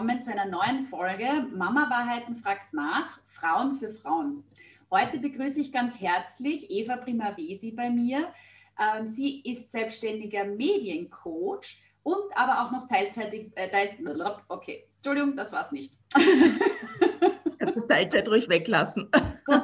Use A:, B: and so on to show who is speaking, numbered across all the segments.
A: willkommen zu einer neuen Folge Mama Wahrheiten fragt nach, Frauen für Frauen. Heute begrüße ich ganz herzlich Eva Primavesi bei mir. Ähm, sie ist selbstständiger Mediencoach und aber auch noch teilzeitig, äh, teil, okay, Entschuldigung, das war's nicht.
B: das Teilzeit ruhig weglassen. Gut,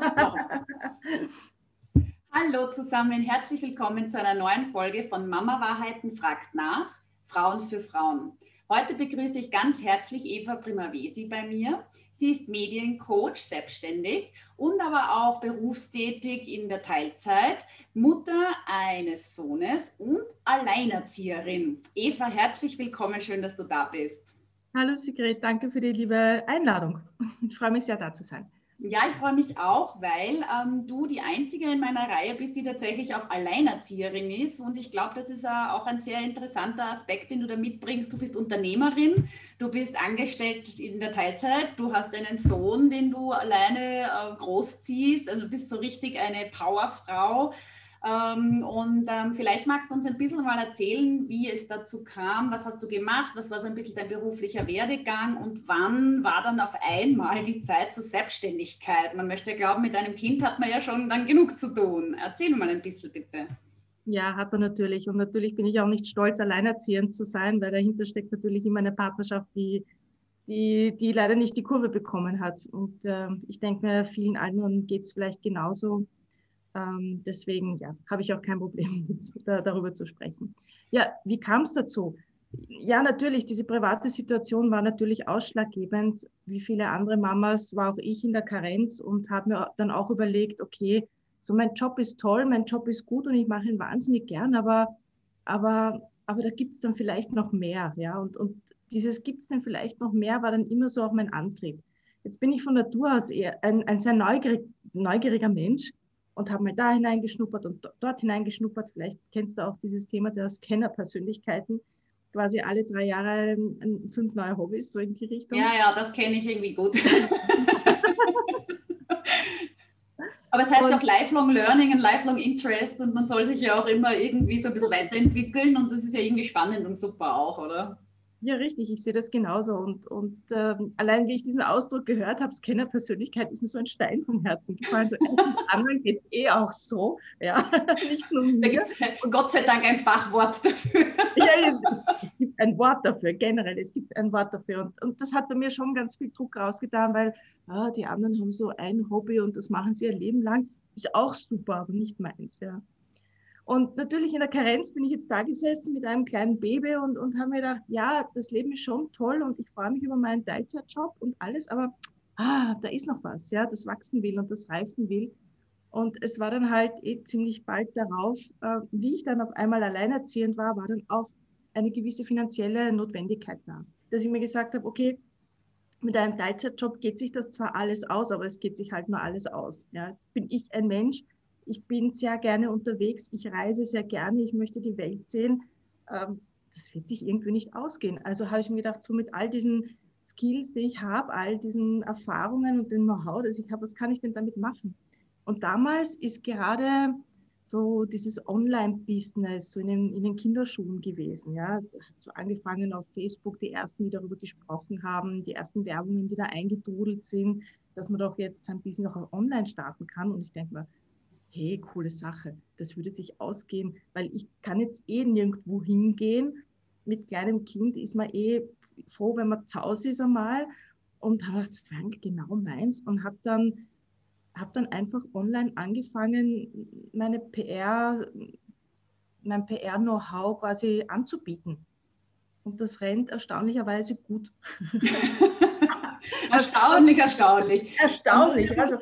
A: Hallo zusammen, herzlich willkommen zu einer neuen Folge von Mama Wahrheiten fragt nach, Frauen für Frauen. Heute begrüße ich ganz herzlich Eva Primavesi bei mir. Sie ist Mediencoach, selbstständig und aber auch berufstätig in der Teilzeit, Mutter eines Sohnes und Alleinerzieherin. Eva, herzlich willkommen, schön, dass du da bist.
B: Hallo Sigrid, danke für die liebe Einladung. Ich freue mich sehr, da zu sein.
A: Ja, ich freue mich auch, weil ähm, du die Einzige in meiner Reihe bist, die tatsächlich auch Alleinerzieherin ist. Und ich glaube, das ist äh, auch ein sehr interessanter Aspekt, den du da mitbringst. Du bist Unternehmerin, du bist angestellt in der Teilzeit, du hast einen Sohn, den du alleine äh, großziehst. Also du bist so richtig eine Powerfrau. Ähm, und ähm, vielleicht magst du uns ein bisschen mal erzählen, wie es dazu kam, was hast du gemacht, was war so ein bisschen dein beruflicher Werdegang und wann war dann auf einmal die Zeit zur Selbstständigkeit? Man möchte glauben, mit einem Kind hat man ja schon dann genug zu tun. Erzähl mal ein bisschen bitte.
B: Ja, hat er natürlich. Und natürlich bin ich auch nicht stolz, alleinerziehend zu sein, weil dahinter steckt natürlich immer eine Partnerschaft, die, die, die leider nicht die Kurve bekommen hat. Und äh, ich denke, vielen anderen geht es vielleicht genauso. Ähm, deswegen ja, habe ich auch kein Problem, da, darüber zu sprechen. Ja, wie kam es dazu? Ja, natürlich, diese private Situation war natürlich ausschlaggebend. Wie viele andere Mamas war auch ich in der Karenz und habe mir dann auch überlegt, okay, so mein Job ist toll, mein Job ist gut und ich mache ihn wahnsinnig gern, aber, aber, aber da gibt es dann vielleicht noch mehr. Ja? Und, und dieses gibt es dann vielleicht noch mehr war dann immer so auch mein Antrieb. Jetzt bin ich von Natur aus eher ein, ein sehr neugierig, neugieriger Mensch und habe mal da hineingeschnuppert und dort hineingeschnuppert. Vielleicht kennst du auch dieses Thema der Scanner-Persönlichkeiten. Quasi alle drei Jahre fünf neue Hobbys, so in die Richtung.
A: Ja, ja, das kenne ich irgendwie gut. Aber es heißt und, auch Lifelong Learning und Lifelong Interest und man soll sich ja auch immer irgendwie so ein bisschen weiterentwickeln und das ist ja irgendwie spannend und super auch, oder?
B: Ja, richtig, ich sehe das genauso. Und, und ähm, allein wie ich diesen Ausdruck gehört habe, Scanner-Persönlichkeit, ist mir so ein Stein vom Herzen gefallen. So, anderen geht eh auch so. Ja,
A: nicht nur mir. Da gibt es Gott sei Dank ein Fachwort dafür.
B: ja, es, es, gibt ein Wort dafür, generell, es gibt ein Wort dafür. Und, und das hat bei mir schon ganz viel Druck rausgetan, weil ah, die anderen haben so ein Hobby und das machen sie ihr Leben lang. Ist auch super, aber nicht meins, ja. Und natürlich in der Karenz bin ich jetzt da gesessen mit einem kleinen Baby und, und habe mir gedacht, ja, das Leben ist schon toll und ich freue mich über meinen Teilzeitjob und alles, aber ah, da ist noch was, ja, das wachsen will und das reifen will. Und es war dann halt eh ziemlich bald darauf, äh, wie ich dann auf einmal alleinerziehend war, war dann auch eine gewisse finanzielle Notwendigkeit da. Dass ich mir gesagt habe, okay, mit einem Teilzeitjob geht sich das zwar alles aus, aber es geht sich halt nur alles aus. Ja, jetzt bin ich ein Mensch, ich bin sehr gerne unterwegs, ich reise sehr gerne, ich möchte die Welt sehen. Ähm, das wird sich irgendwie nicht ausgehen. Also habe ich mir gedacht, so mit all diesen Skills, die ich habe, all diesen Erfahrungen und dem Know-how, das ich habe, was kann ich denn damit machen? Und damals ist gerade so dieses Online-Business so in den, in den Kinderschuhen gewesen. Ja, so angefangen auf Facebook, die ersten, die darüber gesprochen haben, die ersten Werbungen, die da eingedudelt sind, dass man doch jetzt sein Business auch online starten kann. Und ich denke mal, hey, coole Sache, das würde sich ausgehen, weil ich kann jetzt eh nirgendwo hingehen. Mit kleinem Kind ist man eh froh, wenn man zu Hause ist einmal. Und habe das wäre genau meins und habe dann, hab dann einfach online angefangen, meine PR, mein PR-Know-how quasi anzubieten. Und das rennt erstaunlicherweise gut.
A: erstaunlich, erstaunlich.
B: Erstaunlich.
A: Also,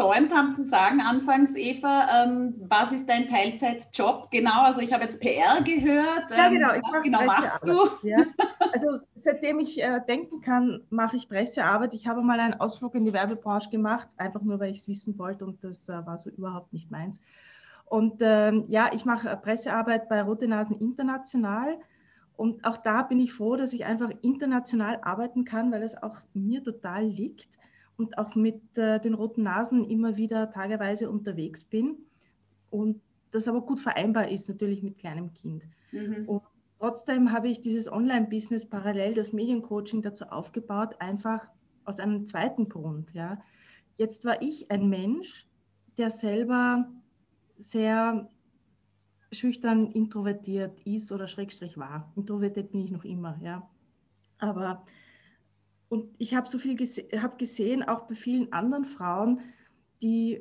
A: versäumt haben zu sagen anfangs, Eva, ähm, was ist dein Teilzeitjob genau? Also ich habe jetzt PR gehört.
B: Ähm, ja, genau. Ich was genau machst du? Ja. Also seitdem ich äh, denken kann, mache ich Pressearbeit. Ich habe mal einen Ausflug in die Werbebranche gemacht, einfach nur, weil ich es wissen wollte und das äh, war so überhaupt nicht meins. Und ähm, ja, ich mache Pressearbeit bei Rote Nasen International. Und auch da bin ich froh, dass ich einfach international arbeiten kann, weil es auch mir total liegt und auch mit äh, den roten Nasen immer wieder tageweise unterwegs bin und das aber gut vereinbar ist natürlich mit kleinem Kind. Mhm. Und trotzdem habe ich dieses Online-Business parallel, das Mediencoaching dazu aufgebaut, einfach aus einem zweiten Grund. Ja. Jetzt war ich ein Mensch, der selber sehr schüchtern introvertiert ist oder schrägstrich war. Introvertiert bin ich noch immer, ja. Aber und ich habe so viel gese hab gesehen, auch bei vielen anderen Frauen, die,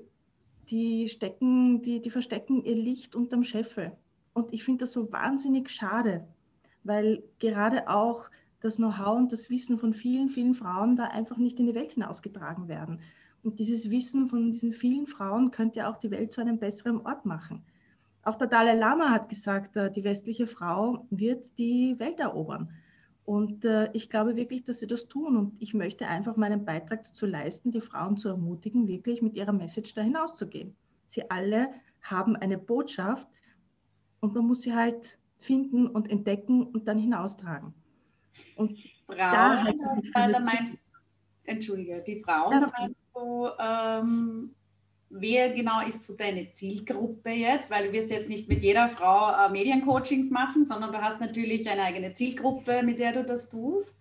B: die stecken, die, die verstecken ihr Licht unterm Scheffel. Und ich finde das so wahnsinnig schade, weil gerade auch das Know-how und das Wissen von vielen, vielen Frauen da einfach nicht in die Welt hinausgetragen werden. Und dieses Wissen von diesen vielen Frauen könnte ja auch die Welt zu einem besseren Ort machen. Auch der Dalai Lama hat gesagt, äh, die westliche Frau wird die Welt erobern. Und äh, ich glaube wirklich, dass sie das tun. Und ich möchte einfach meinen Beitrag dazu leisten, die Frauen zu ermutigen, wirklich mit ihrer Message da hinauszugehen. Sie alle haben eine Botschaft und man muss sie halt finden und entdecken und dann hinaustragen.
A: Und Frauen, da, da, da meinst, Entschuldige, die Frauen, ja. da meinst du ähm, wer genau ist so deine Zielgruppe jetzt? Weil du wirst jetzt nicht mit jeder Frau äh, Mediencoachings machen, sondern du hast natürlich eine eigene Zielgruppe, mit der du das tust.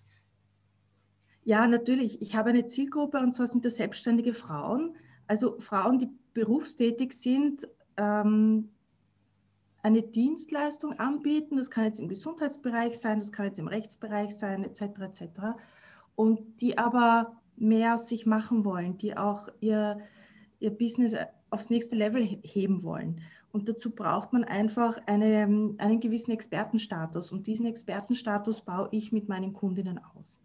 B: Ja, natürlich. Ich habe eine Zielgruppe und zwar sind das selbstständige Frauen, also Frauen, die berufstätig sind, ähm, eine Dienstleistung anbieten. Das kann jetzt im Gesundheitsbereich sein, das kann jetzt im Rechtsbereich sein, etc. etc. Und die aber mehr aus sich machen wollen, die auch ihr ihr Business aufs nächste Level heben wollen. Und dazu braucht man einfach eine, einen gewissen Expertenstatus. Und diesen Expertenstatus baue ich mit meinen Kundinnen aus.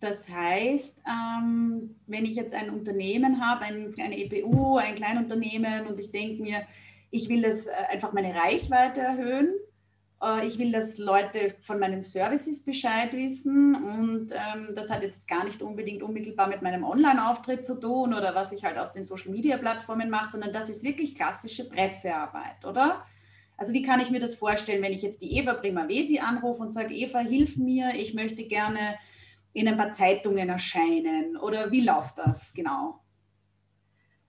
A: Das heißt, ähm, wenn ich jetzt ein Unternehmen habe, ein, eine EPU, ein Kleinunternehmen und ich denke mir, ich will das äh, einfach meine Reichweite erhöhen, äh, ich will, dass Leute von meinen Services Bescheid wissen und ähm, das hat jetzt gar nicht unbedingt unmittelbar mit meinem Online-Auftritt zu tun oder was ich halt auf den Social-Media-Plattformen mache, sondern das ist wirklich klassische Pressearbeit, oder? Also wie kann ich mir das vorstellen, wenn ich jetzt die Eva Primavesi anrufe und sage, Eva, hilf mir, ich möchte gerne in ein paar Zeitungen erscheinen oder wie läuft das genau?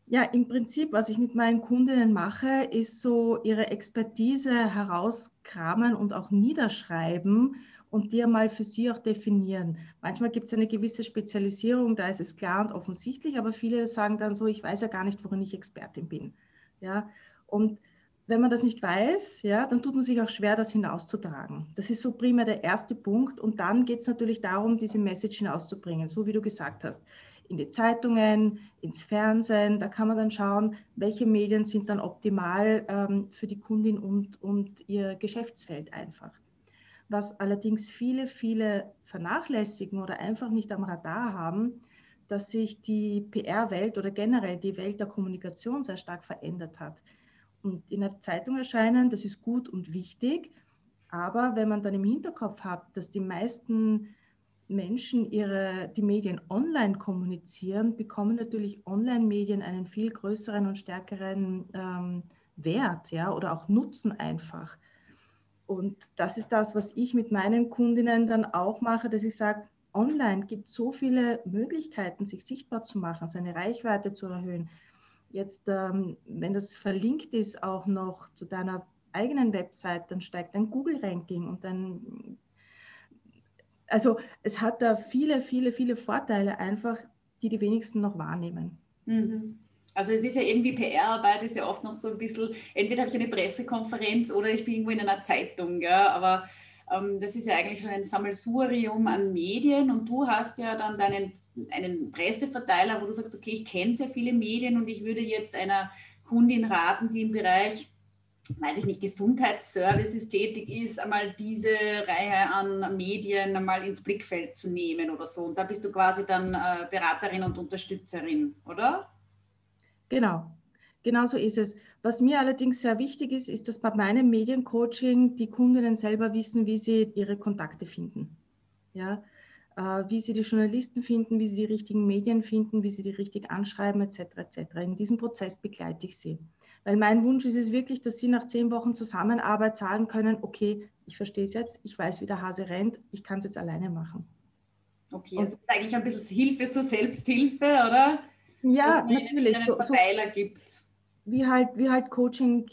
B: Ja, im Prinzip, was ich mit meinen Kundinnen mache, ist so ihre Expertise herauskramen und auch niederschreiben und die einmal für sie auch definieren. Manchmal gibt es eine gewisse Spezialisierung, da ist es klar und offensichtlich, aber viele sagen dann so, ich weiß ja gar nicht, worin ich Expertin bin. Ja, und wenn man das nicht weiß, ja, dann tut man sich auch schwer, das hinauszutragen. Das ist so primär der erste Punkt. Und dann geht es natürlich darum, diese Message hinauszubringen, so wie du gesagt hast in die Zeitungen, ins Fernsehen. Da kann man dann schauen, welche Medien sind dann optimal ähm, für die Kundin und, und ihr Geschäftsfeld einfach. Was allerdings viele, viele vernachlässigen oder einfach nicht am Radar haben, dass sich die PR-Welt oder generell die Welt der Kommunikation sehr stark verändert hat. Und in der Zeitung erscheinen, das ist gut und wichtig, aber wenn man dann im Hinterkopf hat, dass die meisten Menschen ihre, die Medien online kommunizieren, bekommen natürlich Online-Medien einen viel größeren und stärkeren ähm, Wert ja, oder auch Nutzen einfach. Und das ist das, was ich mit meinen Kundinnen dann auch mache, dass ich sage, online gibt so viele Möglichkeiten, sich sichtbar zu machen, seine Reichweite zu erhöhen. Jetzt, ähm, wenn das verlinkt ist auch noch zu deiner eigenen Website, dann steigt dein Google-Ranking und dann also es hat da viele, viele, viele Vorteile einfach, die die wenigsten noch wahrnehmen.
A: Mhm. Also es ist ja irgendwie PR-Arbeit, ist ja oft noch so ein bisschen, entweder habe ich eine Pressekonferenz oder ich bin irgendwo in einer Zeitung, ja, aber ähm, das ist ja eigentlich schon ein Sammelsurium an Medien und du hast ja dann deinen einen Presseverteiler, wo du sagst, okay, ich kenne sehr viele Medien und ich würde jetzt einer Kundin raten, die im Bereich weiß ich nicht, Gesundheitsservices tätig ist, einmal diese Reihe an Medien einmal ins Blickfeld zu nehmen oder so. Und da bist du quasi dann äh, Beraterin und Unterstützerin, oder?
B: Genau, genau so ist es. Was mir allerdings sehr wichtig ist, ist, dass bei meinem Mediencoaching die Kundinnen selber wissen, wie sie ihre Kontakte finden. Ja, äh, wie sie die Journalisten finden, wie sie die richtigen Medien finden, wie sie die richtig anschreiben, etc. etc. In diesem Prozess begleite ich sie. Weil mein Wunsch ist es wirklich, dass Sie nach zehn Wochen Zusammenarbeit sagen können, okay, ich verstehe es jetzt, ich weiß, wie der Hase rennt, ich kann es jetzt alleine machen.
A: Okay, also ist eigentlich ein bisschen Hilfe zur Selbsthilfe, oder?
B: Ja, Dass natürlich.
A: Einen Verteiler so, gibt.
B: Wie halt, wie halt Coaching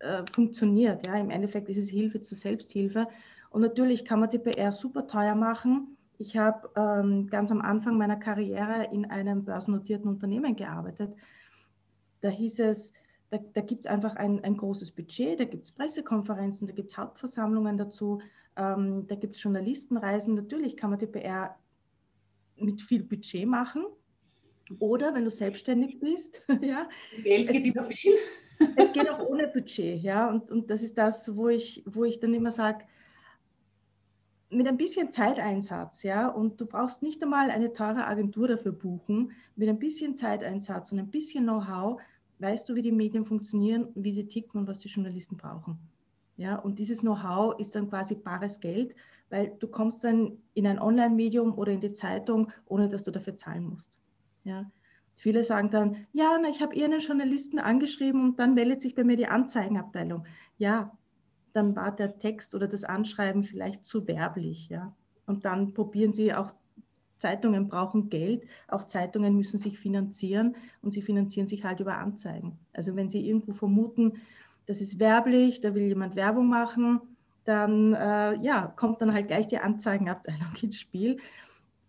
B: äh, funktioniert. Ja? Im Endeffekt ist es Hilfe zur Selbsthilfe. Und natürlich kann man die PR super teuer machen. Ich habe ähm, ganz am Anfang meiner Karriere in einem börsennotierten Unternehmen gearbeitet. Da hieß es, da, da gibt es einfach ein, ein großes Budget, da gibt es Pressekonferenzen, da gibt es Hauptversammlungen dazu, ähm, da gibt es Journalistenreisen. Natürlich kann man die PR mit viel Budget machen. Oder wenn du selbstständig bist, ja.
A: Geld geht immer viel.
B: es geht auch ohne Budget, ja. Und, und das ist das, wo ich, wo ich dann immer sage, mit ein bisschen Zeiteinsatz, ja, und du brauchst nicht einmal eine teure Agentur dafür buchen, mit ein bisschen Zeiteinsatz und ein bisschen Know-how, weißt du, wie die Medien funktionieren, wie sie ticken und was die Journalisten brauchen. Ja, und dieses Know-how ist dann quasi bares Geld, weil du kommst dann in ein Online-Medium oder in die Zeitung, ohne dass du dafür zahlen musst. Ja. Viele sagen dann, ja, na, ich habe ihren Journalisten angeschrieben und dann meldet sich bei mir die Anzeigenabteilung. Ja, dann war der Text oder das Anschreiben vielleicht zu werblich. Ja? Und dann probieren sie auch, Zeitungen brauchen Geld, auch Zeitungen müssen sich finanzieren und sie finanzieren sich halt über Anzeigen. Also wenn sie irgendwo vermuten, das ist werblich, da will jemand Werbung machen, dann äh, ja, kommt dann halt gleich die Anzeigenabteilung ins Spiel.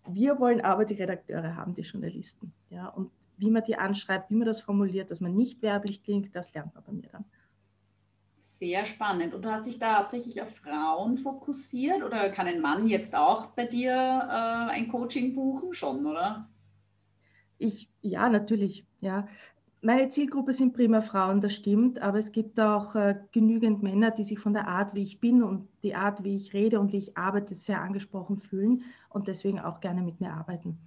B: Wir wollen aber die Redakteure haben, die Journalisten. Ja? Und wie man die anschreibt, wie man das formuliert, dass man nicht werblich klingt, das lernt man bei mir dann.
A: Sehr spannend. Und du hast dich da hauptsächlich auf Frauen fokussiert oder kann ein Mann jetzt auch bei dir äh, ein Coaching buchen? Schon, oder?
B: Ich, ja, natürlich. Ja. Meine Zielgruppe sind prima Frauen, das stimmt, aber es gibt auch äh, genügend Männer, die sich von der Art, wie ich bin und die Art, wie ich rede und wie ich arbeite, sehr angesprochen fühlen und deswegen auch gerne mit mir arbeiten.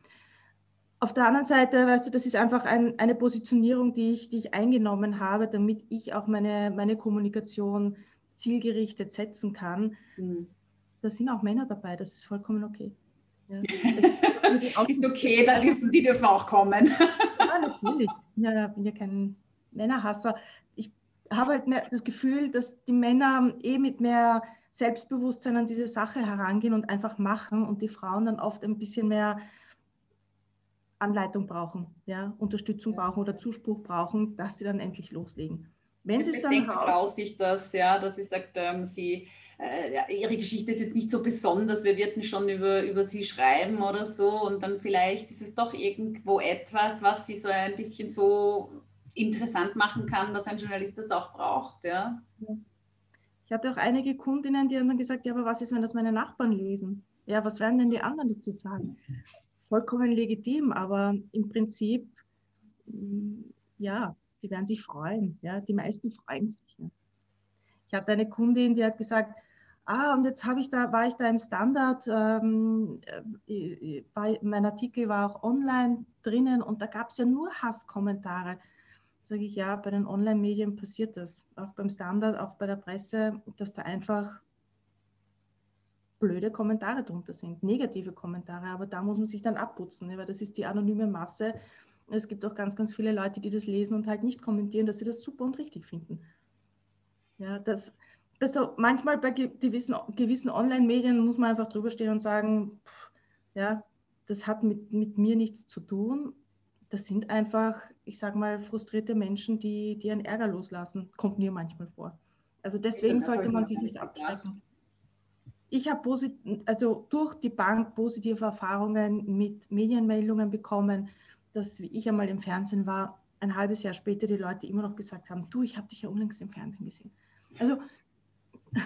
B: Auf der anderen Seite, weißt du, das ist einfach ein, eine Positionierung, die ich, die ich eingenommen habe, damit ich auch meine, meine Kommunikation zielgerichtet setzen kann. Mhm. Da sind auch Männer dabei, das ist vollkommen okay.
A: Ja. ist okay, da dürfen, die dürfen auch kommen.
B: ja, natürlich. Ja, ich bin ja kein Männerhasser. Ich habe halt mehr das Gefühl, dass die Männer eh mit mehr Selbstbewusstsein an diese Sache herangehen und einfach machen und die Frauen dann oft ein bisschen mehr Anleitung brauchen, ja, Unterstützung brauchen oder Zuspruch brauchen, dass sie dann endlich loslegen.
A: Wenn sie es dann denkt Frau sich das, ja, dass sie sagt, ähm, sie, äh, ja, ihre Geschichte ist jetzt nicht so besonders, wir würden schon über, über sie schreiben oder so und dann vielleicht ist es doch irgendwo etwas, was sie so ein bisschen so interessant machen kann, dass ein Journalist das auch braucht, ja.
B: Ich hatte auch einige Kundinnen, die haben dann gesagt, ja, aber was ist, wenn das meine Nachbarn lesen? Ja, was werden denn die anderen dazu sagen? Vollkommen legitim, aber im Prinzip, mm, ja, die werden sich freuen. Ja, die meisten freuen sich. Ich hatte eine Kundin, die hat gesagt, ah, und jetzt habe ich da, war ich da im Standard, ähm, äh, bei, mein Artikel war auch online drinnen und da gab es ja nur Hasskommentare. Sage ich, ja, bei den Online-Medien passiert das, auch beim Standard, auch bei der Presse, dass da einfach blöde Kommentare drunter sind, negative Kommentare, aber da muss man sich dann abputzen, ne, weil das ist die anonyme Masse. Es gibt auch ganz, ganz viele Leute, die das lesen und halt nicht kommentieren, dass sie das super und richtig finden. Ja, das, das so, manchmal bei gewissen, gewissen Online-Medien muss man einfach drüber stehen und sagen, pff, ja, das hat mit, mit mir nichts zu tun. Das sind einfach, ich sage mal, frustrierte Menschen, die, die einen Ärger loslassen. Kommt mir manchmal vor. Also deswegen sollte man sich nicht abschrecken ich habe also durch die Bank positive Erfahrungen mit Medienmeldungen bekommen, dass, wie ich einmal im Fernsehen war, ein halbes Jahr später die Leute immer noch gesagt haben, du, ich habe dich ja unlängst im Fernsehen gesehen. Also
A: ja.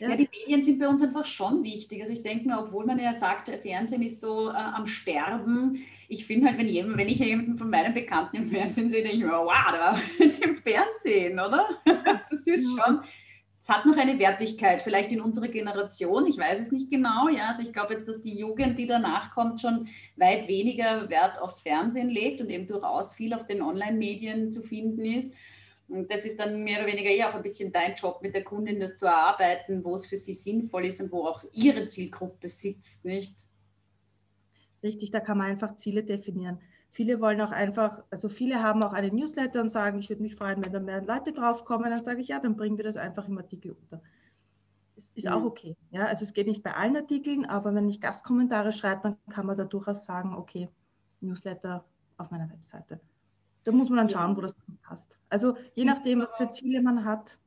A: ja. die Medien sind bei uns einfach schon wichtig. Also ich denke mir, obwohl man ja sagt, Fernsehen ist so äh, am Sterben, ich finde halt, wenn, jemand, wenn ich jemanden von meinen Bekannten im Fernsehen sehe, denke ich mir, wow, da war im Fernsehen, oder? Das ist schon es hat noch eine Wertigkeit, vielleicht in unserer Generation, ich weiß es nicht genau. Ja, also ich glaube jetzt, dass die Jugend, die danach kommt, schon weit weniger Wert aufs Fernsehen legt und eben durchaus viel auf den Online-Medien zu finden ist. Und das ist dann mehr oder weniger eh auch ein bisschen dein Job mit der Kundin, das zu erarbeiten, wo es für sie sinnvoll ist und wo auch ihre Zielgruppe sitzt, nicht?
B: Richtig, da kann man einfach Ziele definieren. Viele wollen auch einfach, also viele haben auch einen Newsletter und sagen, ich würde mich freuen, wenn da mehr Leute draufkommen. Dann sage ich, ja, dann bringen wir das einfach im Artikel unter. Ist, ist ja. auch okay. Ja, also es geht nicht bei allen Artikeln, aber wenn ich Gastkommentare schreibe, dann kann man da durchaus sagen, okay, Newsletter auf meiner Webseite. Da muss man dann schauen, wo das passt. Also je nachdem, was für Ziele man hat.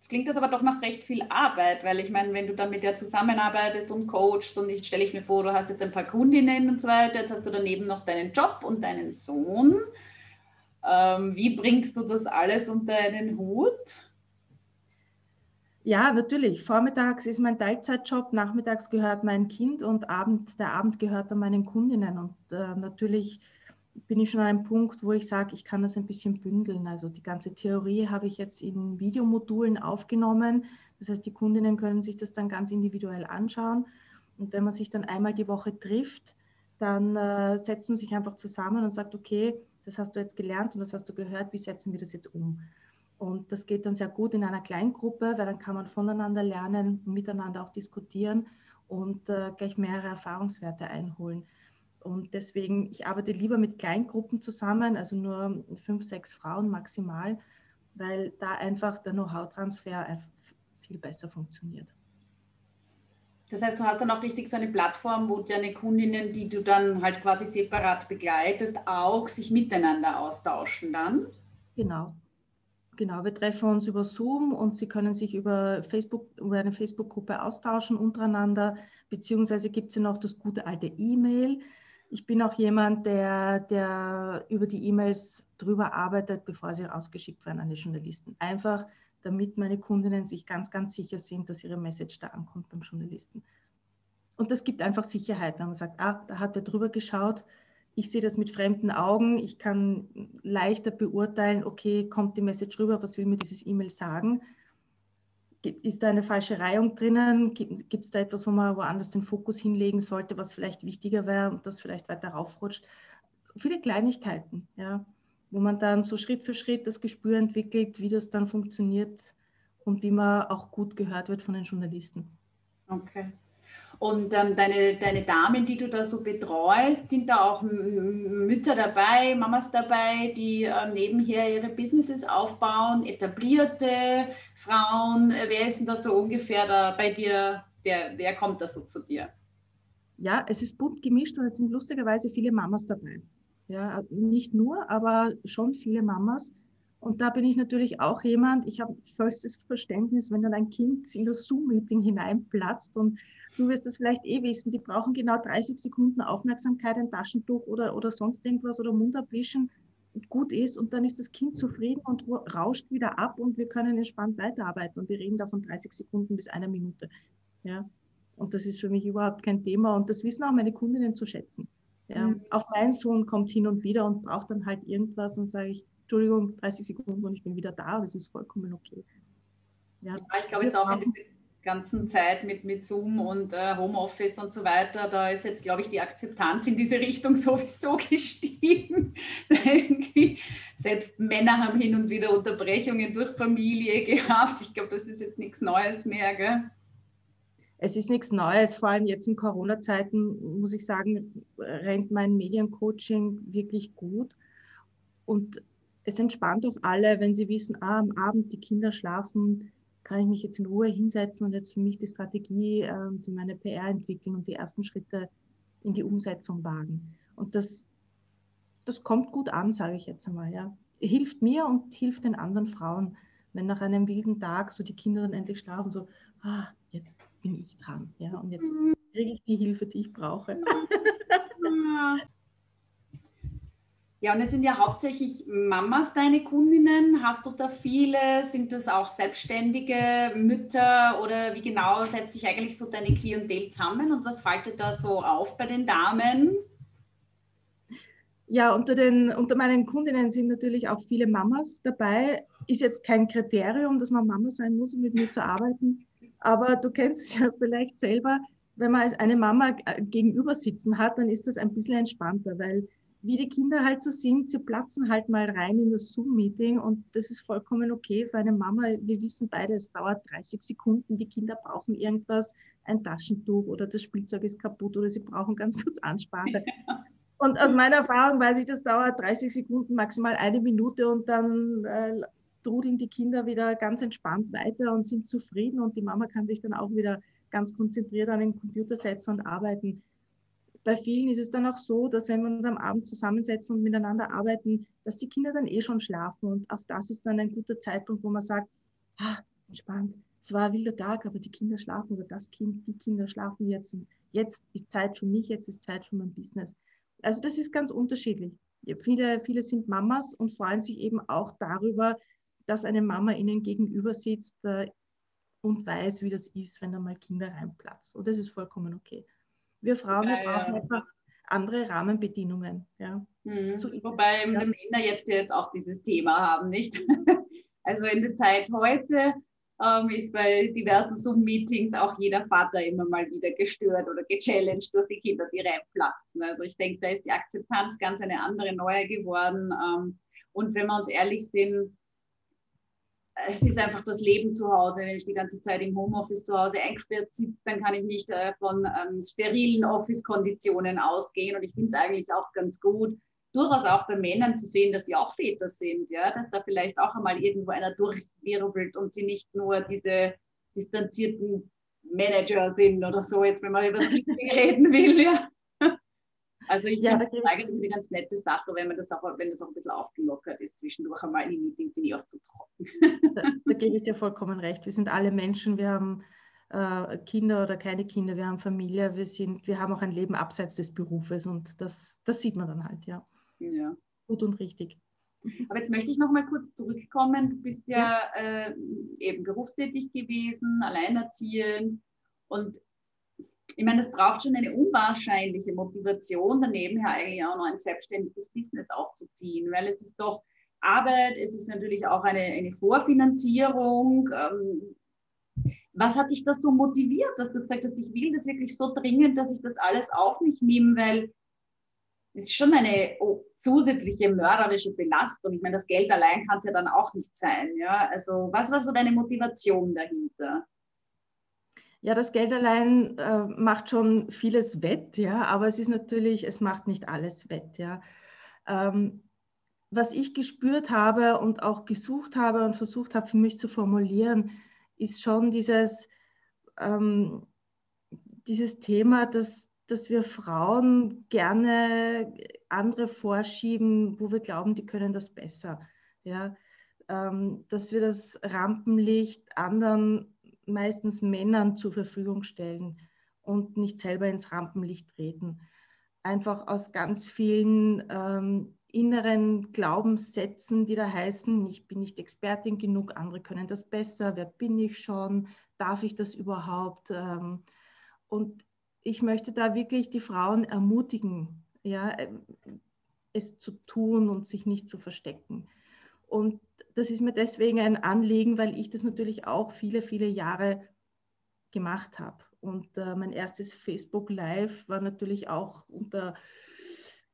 A: Es klingt das aber doch nach recht viel Arbeit, weil ich meine, wenn du dann mit der zusammenarbeitest und coachst und ich stelle ich mir vor, du hast jetzt ein paar Kundinnen und so weiter, jetzt hast du daneben noch deinen Job und deinen Sohn. Ähm, wie bringst du das alles unter einen Hut?
B: Ja, natürlich. Vormittags ist mein Teilzeitjob, nachmittags gehört mein Kind und Abend, der Abend gehört dann meinen Kundinnen. Und äh, natürlich bin ich schon an einem Punkt, wo ich sage, ich kann das ein bisschen bündeln. Also die ganze Theorie habe ich jetzt in Videomodulen aufgenommen. Das heißt, die Kundinnen können sich das dann ganz individuell anschauen. Und wenn man sich dann einmal die Woche trifft, dann äh, setzt man sich einfach zusammen und sagt, okay, das hast du jetzt gelernt und das hast du gehört, wie setzen wir das jetzt um? Und das geht dann sehr gut in einer Kleingruppe, weil dann kann man voneinander lernen, miteinander auch diskutieren und äh, gleich mehrere Erfahrungswerte einholen. Und deswegen, ich arbeite lieber mit Kleingruppen zusammen, also nur fünf, sechs Frauen maximal, weil da einfach der Know-how-Transfer viel besser funktioniert.
A: Das heißt, du hast dann auch richtig so eine Plattform, wo deine Kundinnen, die du dann halt quasi separat begleitest, auch sich miteinander austauschen dann?
B: Genau. Genau, wir treffen uns über Zoom und sie können sich über Facebook, über eine Facebook-Gruppe austauschen untereinander, beziehungsweise gibt es ja noch das gute alte E-Mail. Ich bin auch jemand, der, der über die E-Mails drüber arbeitet, bevor sie rausgeschickt werden an die Journalisten. Einfach, damit meine Kundinnen sich ganz, ganz sicher sind, dass ihre Message da ankommt beim Journalisten. Und das gibt einfach Sicherheit, wenn man sagt, ah, da hat er drüber geschaut, ich sehe das mit fremden Augen, ich kann leichter beurteilen, okay, kommt die Message rüber, was will mir dieses E-Mail sagen? Ist da eine falsche Reihung drinnen? Gibt es da etwas, wo man woanders den Fokus hinlegen sollte, was vielleicht wichtiger wäre und das vielleicht weiter raufrutscht? Viele Kleinigkeiten, ja, wo man dann so Schritt für Schritt das Gespür entwickelt, wie das dann funktioniert und wie man auch gut gehört wird von den Journalisten.
A: Okay. Und ähm, deine, deine Damen, die du da so betreust, sind da auch Mütter dabei, Mamas dabei, die äh, nebenher ihre Businesses aufbauen, etablierte Frauen. Äh, wer ist denn da so ungefähr da bei dir? Der, wer kommt da so zu dir?
B: Ja, es ist bunt gemischt und es sind lustigerweise viele Mamas dabei. Ja, nicht nur, aber schon viele Mamas. Und da bin ich natürlich auch jemand, ich habe vollstes Verständnis, wenn dann ein Kind in das Zoom-Meeting hineinplatzt und du wirst es vielleicht eh wissen, die brauchen genau 30 Sekunden Aufmerksamkeit, ein Taschentuch oder, oder sonst irgendwas oder Mund abwischen gut ist und dann ist das Kind zufrieden und rauscht wieder ab und wir können entspannt weiterarbeiten und wir reden da von 30 Sekunden bis einer Minute. Ja. Und das ist für mich überhaupt kein Thema und das wissen auch meine Kundinnen zu schätzen. Ja. Mhm. Auch mein Sohn kommt hin und wieder und braucht dann halt irgendwas und sage ich, Entschuldigung, 30 Sekunden und ich bin wieder da, das ist vollkommen okay.
A: Ja, ja ich glaube jetzt auch in ganzen Zeit mit, mit Zoom und äh, Homeoffice und so weiter, da ist jetzt, glaube ich, die Akzeptanz in diese Richtung sowieso gestiegen. Selbst Männer haben hin und wieder Unterbrechungen durch Familie gehabt. Ich glaube, das ist jetzt nichts Neues mehr. Gell?
B: Es ist nichts Neues, vor allem jetzt in Corona-Zeiten, muss ich sagen, rennt mein Mediencoaching wirklich gut. Und es entspannt auch alle, wenn sie wissen, ah, am Abend die Kinder schlafen, kann ich mich jetzt in Ruhe hinsetzen und jetzt für mich die Strategie äh, für meine PR entwickeln und die ersten Schritte in die Umsetzung wagen. Und das, das kommt gut an, sage ich jetzt einmal. Ja. Hilft mir und hilft den anderen Frauen, wenn nach einem wilden Tag so die Kinder dann endlich schlafen, so, ah, jetzt bin ich dran. Ja, und jetzt mhm. kriege ich die Hilfe, die ich brauche.
A: Ja, und es sind ja hauptsächlich Mamas deine Kundinnen. Hast du da viele? Sind das auch selbstständige Mütter oder wie genau setzt sich eigentlich so deine Klientel zusammen und was fällt dir da so auf bei den Damen?
B: Ja, unter, den, unter meinen Kundinnen sind natürlich auch viele Mamas dabei. Ist jetzt kein Kriterium, dass man Mama sein muss, um mit mir zu arbeiten. Aber du kennst es ja vielleicht selber, wenn man eine Mama gegenüber sitzen hat, dann ist das ein bisschen entspannter, weil wie die Kinder halt so sind, sie platzen halt mal rein in das Zoom-Meeting und das ist vollkommen okay für eine Mama. Wir wissen beide, es dauert 30 Sekunden, die Kinder brauchen irgendwas, ein Taschentuch oder das Spielzeug ist kaputt oder sie brauchen ganz kurz Ansprache. Und aus meiner Erfahrung weiß ich, das dauert 30 Sekunden, maximal eine Minute und dann äh, trudeln die Kinder wieder ganz entspannt weiter und sind zufrieden und die Mama kann sich dann auch wieder ganz konzentriert an den Computer setzen und arbeiten bei vielen ist es dann auch so, dass wenn wir uns am Abend zusammensetzen und miteinander arbeiten, dass die Kinder dann eh schon schlafen. Und auch das ist dann ein guter Zeitpunkt, wo man sagt, ah, entspannt, es war ein wilder Tag, aber die Kinder schlafen oder das Kind, die Kinder schlafen jetzt. Und jetzt ist Zeit für mich, jetzt ist Zeit für mein Business. Also das ist ganz unterschiedlich. Viele, viele sind Mamas und freuen sich eben auch darüber, dass eine Mama ihnen gegenüber sitzt äh, und weiß, wie das ist, wenn da mal Kinder reinplatzen. Und das ist vollkommen okay. Wir Frauen ja, brauchen ja. einfach andere Rahmenbedingungen. Ja.
A: Mhm. So Wobei ja. die Männer jetzt ja jetzt auch dieses Thema haben, nicht? also in der Zeit heute ähm, ist bei diversen Zoom-Meetings auch jeder Vater immer mal wieder gestört oder gechallenged durch die Kinder, die reinplatzen. Also ich denke, da ist die Akzeptanz ganz eine andere, neue geworden. Ähm, und wenn wir uns ehrlich sind, es ist einfach das Leben zu Hause. Wenn ich die ganze Zeit im Homeoffice zu Hause eingesperrt sitze, dann kann ich nicht äh, von ähm, sterilen Office-Konditionen ausgehen. Und ich finde es eigentlich auch ganz gut, durchaus auch bei Männern zu sehen, dass sie auch Väter sind, ja, dass da vielleicht auch einmal irgendwo einer durchwirbelt und sie nicht nur diese distanzierten Manager sind oder so, jetzt wenn man über das reden will, ja. Also ich ja, finde das eigentlich eine ganz nette Sache, wenn man das auch, wenn das auch ein bisschen aufgelockert ist, zwischendurch einmal in die Meetings sind die auch zu trocken.
B: Da, da gebe ich dir vollkommen recht. Wir sind alle Menschen, wir haben äh, Kinder oder keine Kinder, wir haben Familie, wir, sind, wir haben auch ein Leben abseits des Berufes und das, das sieht man dann halt, ja. Ja. Gut und richtig.
A: Aber jetzt möchte ich noch mal kurz zurückkommen. Du bist ja, ja. Äh, eben berufstätig gewesen, alleinerziehend und ich meine, das braucht schon eine unwahrscheinliche Motivation, daneben her eigentlich auch noch ein selbstständiges Business aufzuziehen, weil es ist doch Arbeit, es ist natürlich auch eine, eine Vorfinanzierung. Ähm, was hat dich das so motiviert, dass du gesagt hast, ich will das wirklich so dringend, dass ich das alles auf mich nehme, weil es ist schon eine oh, zusätzliche mörderische Belastung. Ich meine, das Geld allein kann es ja dann auch nicht sein. Ja? Also was war so deine Motivation dahinter?
B: Ja, das Geld allein äh, macht schon vieles wett, ja, aber es ist natürlich, es macht nicht alles wett, ja. Ähm, was ich gespürt habe und auch gesucht habe und versucht habe für mich zu formulieren, ist schon dieses, ähm, dieses Thema, dass dass wir Frauen gerne andere vorschieben, wo wir glauben, die können das besser. Ja? Ähm, dass wir das Rampenlicht anderen, meistens Männern, zur Verfügung stellen und nicht selber ins Rampenlicht treten. Einfach aus ganz vielen ähm, inneren Glaubenssätzen, die da heißen, ich bin nicht Expertin genug, andere können das besser, wer bin ich schon, darf ich das überhaupt? Ähm, und ich möchte da wirklich die Frauen ermutigen, ja, äh, es zu tun und sich nicht zu verstecken. Und das ist mir deswegen ein Anliegen, weil ich das natürlich auch viele, viele Jahre gemacht habe. Und äh, mein erstes Facebook Live war natürlich auch unter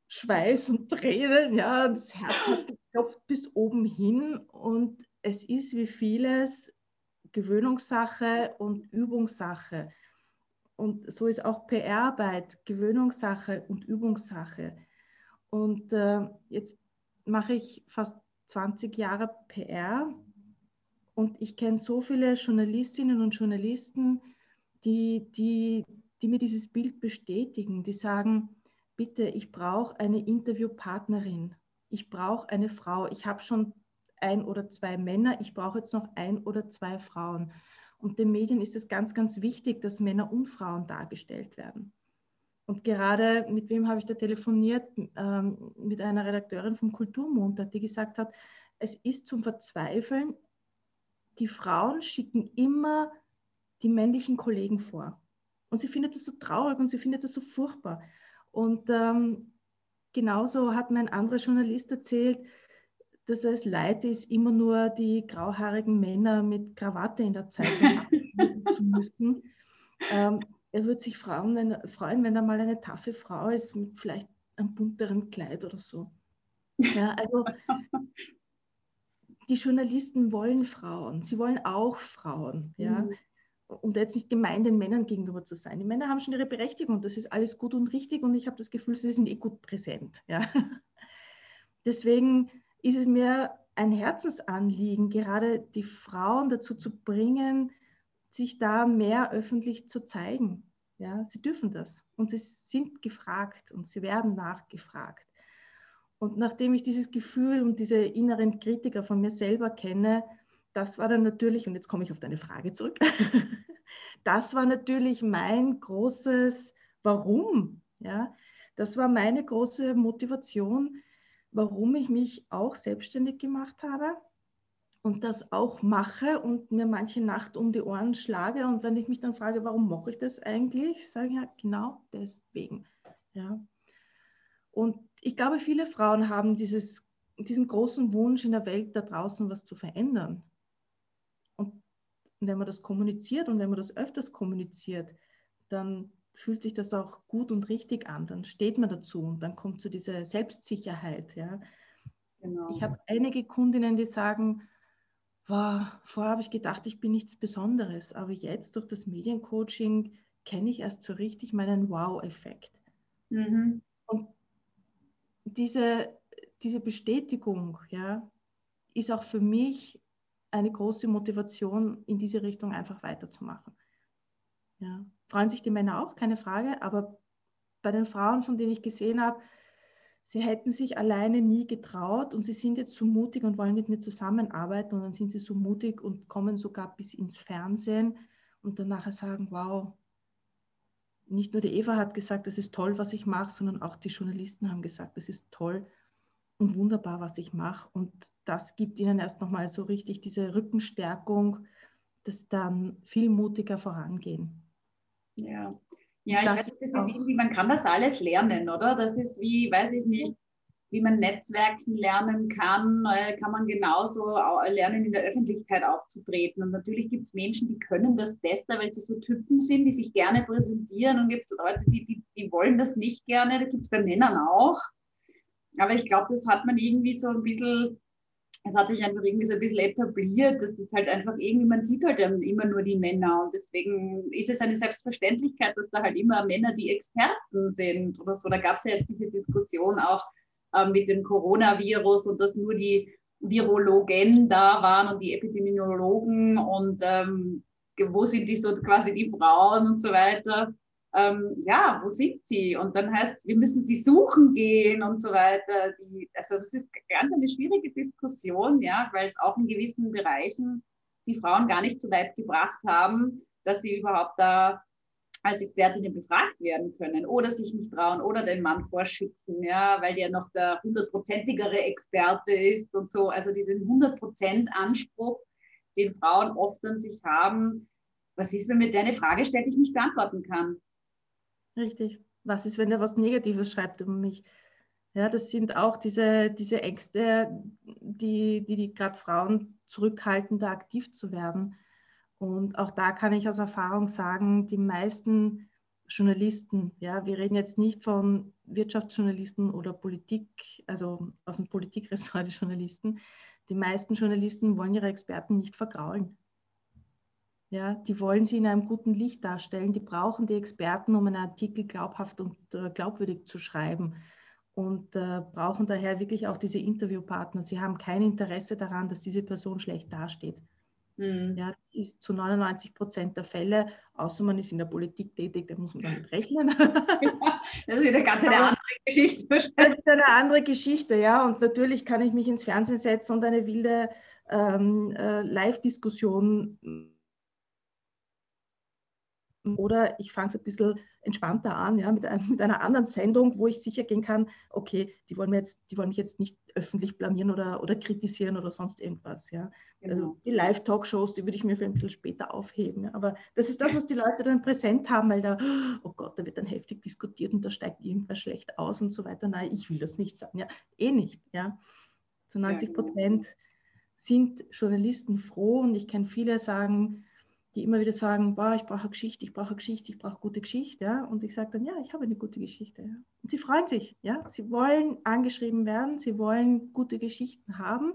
B: Schweiß und Tränen. Ja, das Herz hat geklopft bis oben hin. Und es ist wie vieles Gewöhnungssache und Übungssache. Und so ist auch PR-Arbeit Gewöhnungssache und Übungssache. Und äh, jetzt mache ich fast 20 Jahre PR und ich kenne so viele Journalistinnen und Journalisten, die, die, die mir dieses Bild bestätigen, die sagen, bitte, ich brauche eine Interviewpartnerin, ich brauche eine Frau, ich habe schon ein oder zwei Männer, ich brauche jetzt noch ein oder zwei Frauen. Und den Medien ist es ganz, ganz wichtig, dass Männer und Frauen dargestellt werden. Und gerade mit wem habe ich da telefoniert? Ähm, mit einer Redakteurin vom Kulturmontag, die gesagt hat, es ist zum Verzweifeln, die Frauen schicken immer die männlichen Kollegen vor. Und sie findet das so traurig und sie findet das so furchtbar. Und ähm, genauso hat mir ein anderer Journalist erzählt, dass es leid ist, immer nur die grauhaarigen Männer mit Krawatte in der Zeitung zu müssen. Ähm, er würde sich freuen wenn, freuen, wenn da mal eine taffe Frau ist mit vielleicht einem bunteren Kleid oder so. Ja, also die Journalisten wollen Frauen, sie wollen auch Frauen. Ja? Mhm. Und jetzt nicht gemein den Männern gegenüber zu sein. Die Männer haben schon ihre Berechtigung, das ist alles gut und richtig und ich habe das Gefühl, sie sind eh gut präsent. Ja? Deswegen ist es mir ein Herzensanliegen, gerade die Frauen dazu zu bringen, sich da mehr öffentlich zu zeigen. Ja, sie dürfen das und sie sind gefragt und sie werden nachgefragt. Und nachdem ich dieses Gefühl und diese inneren Kritiker von mir selber kenne, das war dann natürlich, und jetzt komme ich auf deine Frage zurück, das war natürlich mein großes Warum. Ja? Das war meine große Motivation, warum ich mich auch selbstständig gemacht habe und das auch mache und mir manche Nacht um die Ohren schlage. Und wenn ich mich dann frage, warum mache ich das eigentlich, sage ich ja, genau deswegen. Ja. Und ich glaube, viele Frauen haben dieses, diesen großen Wunsch in der Welt da draußen was zu verändern. Und wenn man das kommuniziert und wenn man das öfters kommuniziert, dann fühlt sich das auch gut und richtig an. Dann steht man dazu und dann kommt so diese Selbstsicherheit. Ja. Genau. Ich habe einige Kundinnen, die sagen, wow, vorher habe ich gedacht, ich bin nichts Besonderes, aber jetzt durch das Mediencoaching kenne ich erst so richtig meinen Wow-Effekt. Mhm. Und diese, diese Bestätigung ja, ist auch für mich eine große Motivation, in diese Richtung einfach weiterzumachen. Ja. Freuen sich die Männer auch, keine Frage, aber bei den Frauen, von denen ich gesehen habe, sie hätten sich alleine nie getraut und sie sind jetzt so mutig und wollen mit mir zusammenarbeiten und dann sind sie so mutig und kommen sogar bis ins Fernsehen und dann nachher sagen, wow, nicht nur die Eva hat gesagt, das ist toll, was ich mache, sondern auch die Journalisten haben gesagt, das ist toll und wunderbar, was ich mache. Und das gibt ihnen erst nochmal so richtig diese Rückenstärkung, dass dann viel mutiger vorangehen.
A: Ja, ja, ich weiß, das ist irgendwie, man kann das alles lernen, oder? Das ist wie, weiß ich nicht, wie man Netzwerken lernen kann, äh, kann man genauso lernen, in der Öffentlichkeit aufzutreten. Und natürlich gibt es Menschen, die können das besser, weil sie so Typen sind, die sich gerne präsentieren. Und gibt es Leute, die, die, die wollen das nicht gerne. Da gibt es bei Männern auch. Aber ich glaube, das hat man irgendwie so ein bisschen es hat sich einfach irgendwie so ein bisschen etabliert. Das ist halt einfach irgendwie, man sieht halt immer nur die Männer und deswegen ist es eine Selbstverständlichkeit, dass da halt immer Männer die Experten sind oder so. Da gab es ja jetzt diese Diskussion auch äh, mit dem Coronavirus und dass nur die Virologen da waren und die Epidemiologen und ähm, wo sind die so quasi die Frauen und so weiter ähm, ja, wo sind sie? Und dann heißt es, wir müssen sie suchen gehen und so weiter. Die, also es ist ganz eine schwierige Diskussion, ja, weil es auch in gewissen Bereichen die Frauen gar nicht so weit gebracht haben, dass sie überhaupt da als Expertinnen befragt werden können oder sich nicht trauen oder den Mann vorschicken, ja, weil der noch der hundertprozentigere Experte ist und so. Also diesen 100% Anspruch, den Frauen oft an sich haben, was ist, wenn mir deine Frage stellt, ich nicht beantworten kann?
B: Richtig. Was ist, wenn er was Negatives schreibt über mich? Ja, das sind auch diese, diese Ängste, die, die, die gerade Frauen zurückhalten, da aktiv zu werden. Und auch da kann ich aus Erfahrung sagen, die meisten Journalisten, ja, wir reden jetzt nicht von Wirtschaftsjournalisten oder Politik, also aus dem Politikressort die Journalisten, die meisten Journalisten wollen ihre Experten nicht vergraulen. Ja, die wollen sie in einem guten Licht darstellen. Die brauchen die Experten, um einen Artikel glaubhaft und äh, glaubwürdig zu schreiben und äh, brauchen daher wirklich auch diese Interviewpartner. Sie haben kein Interesse daran, dass diese Person schlecht dasteht. Mhm. Ja, das ist zu 99 Prozent der Fälle, außer man ist in der Politik tätig, da muss man damit rechnen.
A: Ja, das ist wieder ganz eine andere Geschichte.
B: Das ist eine andere Geschichte, ja. Und natürlich kann ich mich ins Fernsehen setzen und eine wilde ähm, äh, Live-Diskussion oder ich fange es ein bisschen entspannter an, ja, mit, einem, mit, einer anderen Sendung, wo ich sicher gehen kann, okay, die wollen, mir jetzt, die wollen mich jetzt nicht öffentlich blamieren oder, oder kritisieren oder sonst irgendwas. Ja. Genau. Also die Live-Talkshows, die würde ich mir für ein bisschen später aufheben. Ja. Aber das ist das, was die Leute dann präsent haben, weil da, oh Gott, da wird dann heftig diskutiert und da steigt irgendwas schlecht aus und so weiter. Nein, ich will das nicht sagen. Ja, eh nicht. Ja. Zu 90 Prozent ja, genau. sind Journalisten froh und ich kenne viele sagen, die immer wieder sagen, boah, ich brauche Geschichte, ich brauche Geschichte, ich brauche gute Geschichte. Ja? Und ich sage dann, ja, ich habe eine gute Geschichte. Ja? Und sie freuen sich. Ja? Sie wollen angeschrieben werden, sie wollen gute Geschichten haben.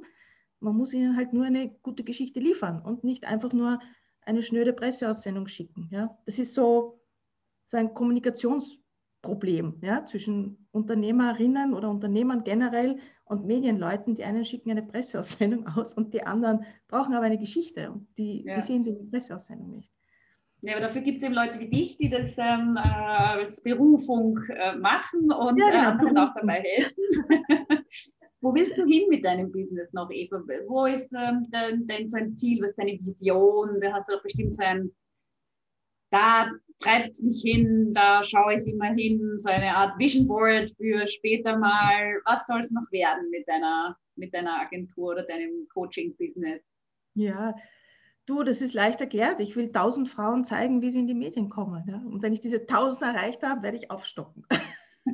B: Man muss ihnen halt nur eine gute Geschichte liefern und nicht einfach nur eine schnöde Presseaussendung schicken. Ja? Das ist so, so ein Kommunikationsproblem ja? zwischen Unternehmerinnen oder Unternehmern generell und Medienleuten, die einen schicken eine Presseaussendung aus und die anderen brauchen aber eine Geschichte und die, ja. die sehen sie in der Presseaussendung nicht.
A: Ja, aber dafür gibt es eben Leute wie dich, die das ähm, äh, als Berufung äh, machen und ja, genau. äh, anderen auch dabei helfen. Wo willst du hin mit deinem Business noch, Eva? Wo ist ähm, dein, dein, so ein Ziel? Was ist deine Vision? Da hast du doch bestimmt so ein, da treibt es mich hin, da schaue ich immer hin, so eine Art Vision Board für später mal. Was soll es noch werden mit deiner, mit deiner Agentur oder deinem Coaching-Business?
B: Ja, du, das ist leicht erklärt. Ich will tausend Frauen zeigen, wie sie in die Medien kommen. Ja? Und wenn ich diese tausend erreicht habe, werde ich aufstocken.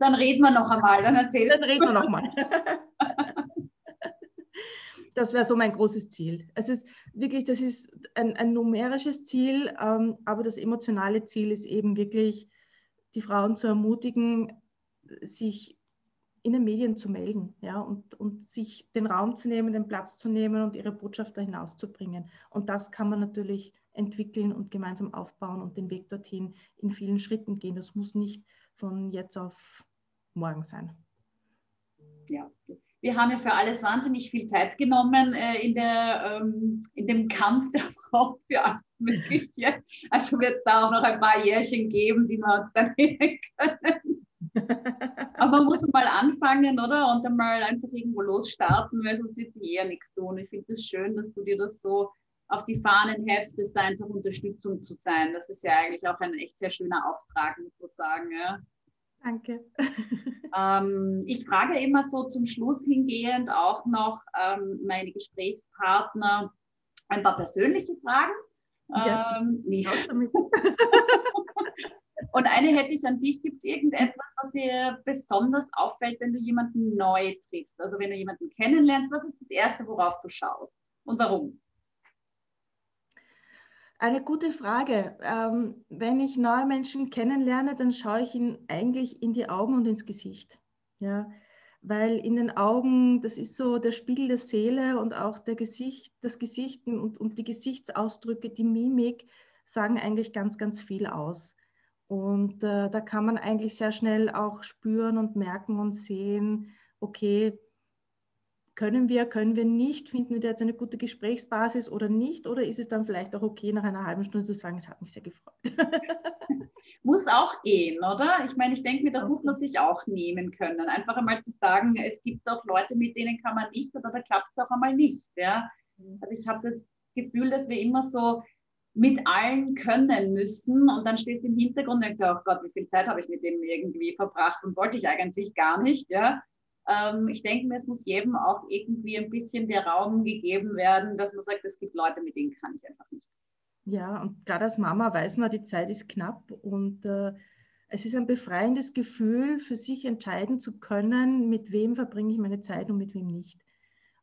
A: dann reden wir noch einmal, dann erzählst
B: Dann reden wir noch mal. das wäre so mein großes Ziel. Es ist wirklich, das ist ein, ein numerisches Ziel, ähm, aber das emotionale Ziel ist eben wirklich, die Frauen zu ermutigen, sich in den Medien zu melden ja, und, und sich den Raum zu nehmen, den Platz zu nehmen und ihre Botschaft da hinauszubringen. Und das kann man natürlich entwickeln und gemeinsam aufbauen und den Weg dorthin in vielen Schritten gehen. Das muss nicht von jetzt auf morgen sein.
A: Ja, wir haben ja für alles wahnsinnig viel Zeit genommen äh, in, der, ähm, in dem Kampf der Frau für alles Mögliche. Also wird es da auch noch ein paar Jährchen geben, die wir uns dann nehmen können. Aber man muss mal anfangen, oder? Und dann mal einfach irgendwo losstarten, weil sonst wird sich eher nichts tun. Ich finde es das schön, dass du dir das so auf die Fahnen heftest, da einfach Unterstützung zu sein. Das ist ja eigentlich auch ein echt sehr schöner Auftrag, muss man sagen. Ja.
B: Danke.
A: Ähm, ich frage immer so zum Schluss hingehend auch noch ähm, meine Gesprächspartner ein paar persönliche Fragen. Ja, ähm, Und eine hätte ich an dich. Gibt es irgendetwas, was dir besonders auffällt, wenn du jemanden neu triffst? Also wenn du jemanden kennenlernst, was ist das Erste, worauf du schaust? Und warum?
B: Eine gute Frage. Ähm, wenn ich neue Menschen kennenlerne, dann schaue ich ihnen eigentlich in die Augen und ins Gesicht. Ja, weil in den Augen, das ist so der Spiegel der Seele und auch der Gesicht, das Gesicht und, und die Gesichtsausdrücke, die Mimik sagen eigentlich ganz, ganz viel aus. Und äh, da kann man eigentlich sehr schnell auch spüren und merken und sehen, okay, können wir, können wir nicht, finden wir jetzt eine gute Gesprächsbasis oder nicht? Oder ist es dann vielleicht auch okay, nach einer halben Stunde zu sagen, es hat mich sehr gefreut?
A: muss auch gehen, oder? Ich meine, ich denke mir, das okay. muss man sich auch nehmen können. Einfach einmal zu sagen, es gibt auch Leute, mit denen kann man nicht oder da klappt es auch einmal nicht. Ja? Mhm. Also ich habe das Gefühl, dass wir immer so mit allen können müssen und dann stehst du im Hintergrund und denkst, oh Gott, wie viel Zeit habe ich mit dem irgendwie verbracht und wollte ich eigentlich gar nicht, ja. Ähm, ich denke mir, es muss jedem auch irgendwie ein bisschen der Raum gegeben werden, dass man sagt, es gibt Leute, mit denen kann ich einfach nicht.
B: Ja, und gerade als Mama weiß man, die Zeit ist knapp und äh, es ist ein befreiendes Gefühl, für sich entscheiden zu können, mit wem verbringe ich meine Zeit und mit wem nicht.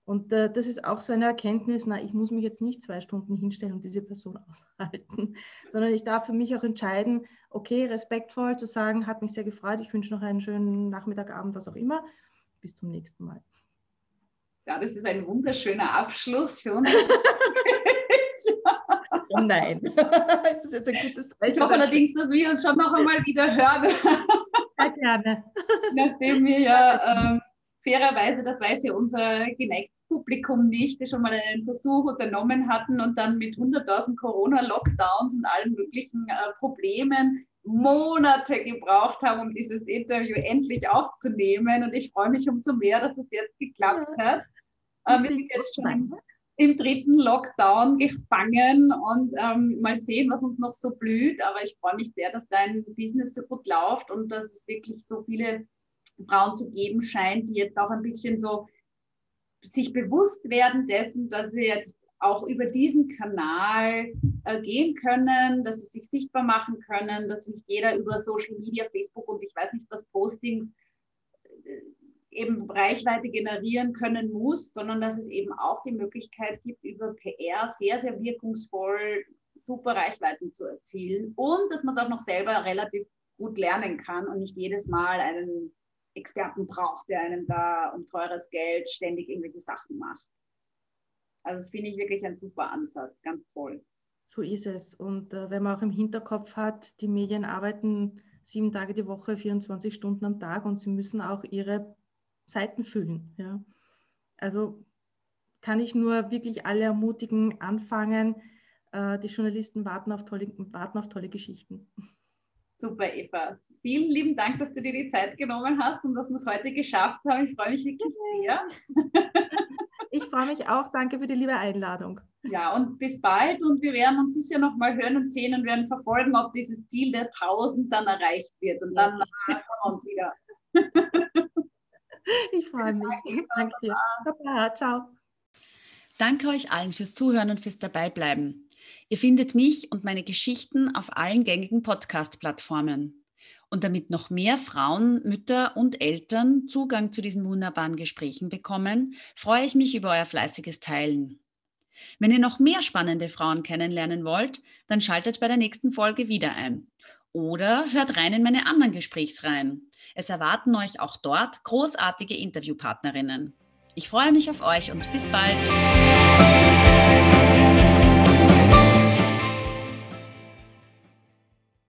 B: Und äh, das ist auch so eine Erkenntnis, na, ich muss mich jetzt nicht zwei Stunden hinstellen und diese Person aushalten, sondern ich darf für mich auch entscheiden, okay, respektvoll zu sagen, hat mich sehr gefreut, ich wünsche noch einen schönen Nachmittag, Abend, was auch immer bis zum nächsten Mal.
A: Ja, das ist ein wunderschöner Abschluss für uns.
B: oh nein, ist das jetzt ein gutes
A: Zeichen? Ich hoffe allerdings, dass wir uns schon noch einmal wieder hören.
B: Sehr gerne.
A: Nachdem wir ja ähm, fairerweise, das weiß ja unser geneigtes Publikum nicht, schon mal einen Versuch unternommen hatten und dann mit 100.000 Corona-Lockdowns und allen möglichen äh, Problemen Monate gebraucht haben, um dieses Interview endlich aufzunehmen. Und ich freue mich umso mehr, dass es jetzt geklappt hat. Äh, wir sind jetzt schon im, im, dritten Lockdown gefangen und ähm, mal sehen, was uns noch so blüht. Aber ich freue mich sehr, dass dein Business so gut läuft und dass es wirklich so viele Frauen zu geben scheint, die jetzt auch ein bisschen so sich bewusst werden dessen, dass sie jetzt auch über diesen Kanal äh, gehen können, dass sie sich sichtbar machen können, dass sich jeder über Social Media, Facebook und ich weiß nicht was Postings äh, eben Reichweite generieren können muss, sondern dass es eben auch die Möglichkeit gibt, über PR sehr, sehr wirkungsvoll super Reichweiten zu erzielen und dass man es auch noch selber relativ gut lernen kann und nicht jedes Mal einen Experten braucht, der einem da um teures Geld ständig irgendwelche Sachen macht. Also das finde ich wirklich ein super Ansatz, ganz toll.
B: So ist es. Und äh, wenn man auch im Hinterkopf hat, die Medien arbeiten sieben Tage die Woche, 24 Stunden am Tag und sie müssen auch ihre Seiten füllen. Ja. Also kann ich nur wirklich alle ermutigen, anfangen, äh, die Journalisten warten auf, tolle, warten auf tolle Geschichten.
C: Super, Eva. Vielen lieben Dank, dass du dir die Zeit genommen hast und dass wir es heute geschafft haben. Ich freue mich wirklich sehr.
B: Ich freue mich auch. Danke für die liebe Einladung.
C: Ja, und bis bald. Und wir werden uns sicher noch mal hören und sehen und werden verfolgen, ob dieses Ziel der 1000 dann erreicht wird. Und dann hören wir uns wieder.
B: Ich freue mich. Danke dir. Baba, ciao.
A: Danke euch allen fürs Zuhören und fürs Dabeibleiben. Ihr findet mich und meine Geschichten auf allen gängigen Podcast-Plattformen. Und damit noch mehr Frauen, Mütter und Eltern Zugang zu diesen wunderbaren Gesprächen bekommen, freue ich mich über euer fleißiges Teilen. Wenn ihr noch mehr spannende Frauen kennenlernen wollt, dann schaltet bei der nächsten Folge wieder ein. Oder hört rein in meine anderen Gesprächsreihen. Es erwarten euch auch dort großartige Interviewpartnerinnen. Ich freue mich auf euch und bis bald.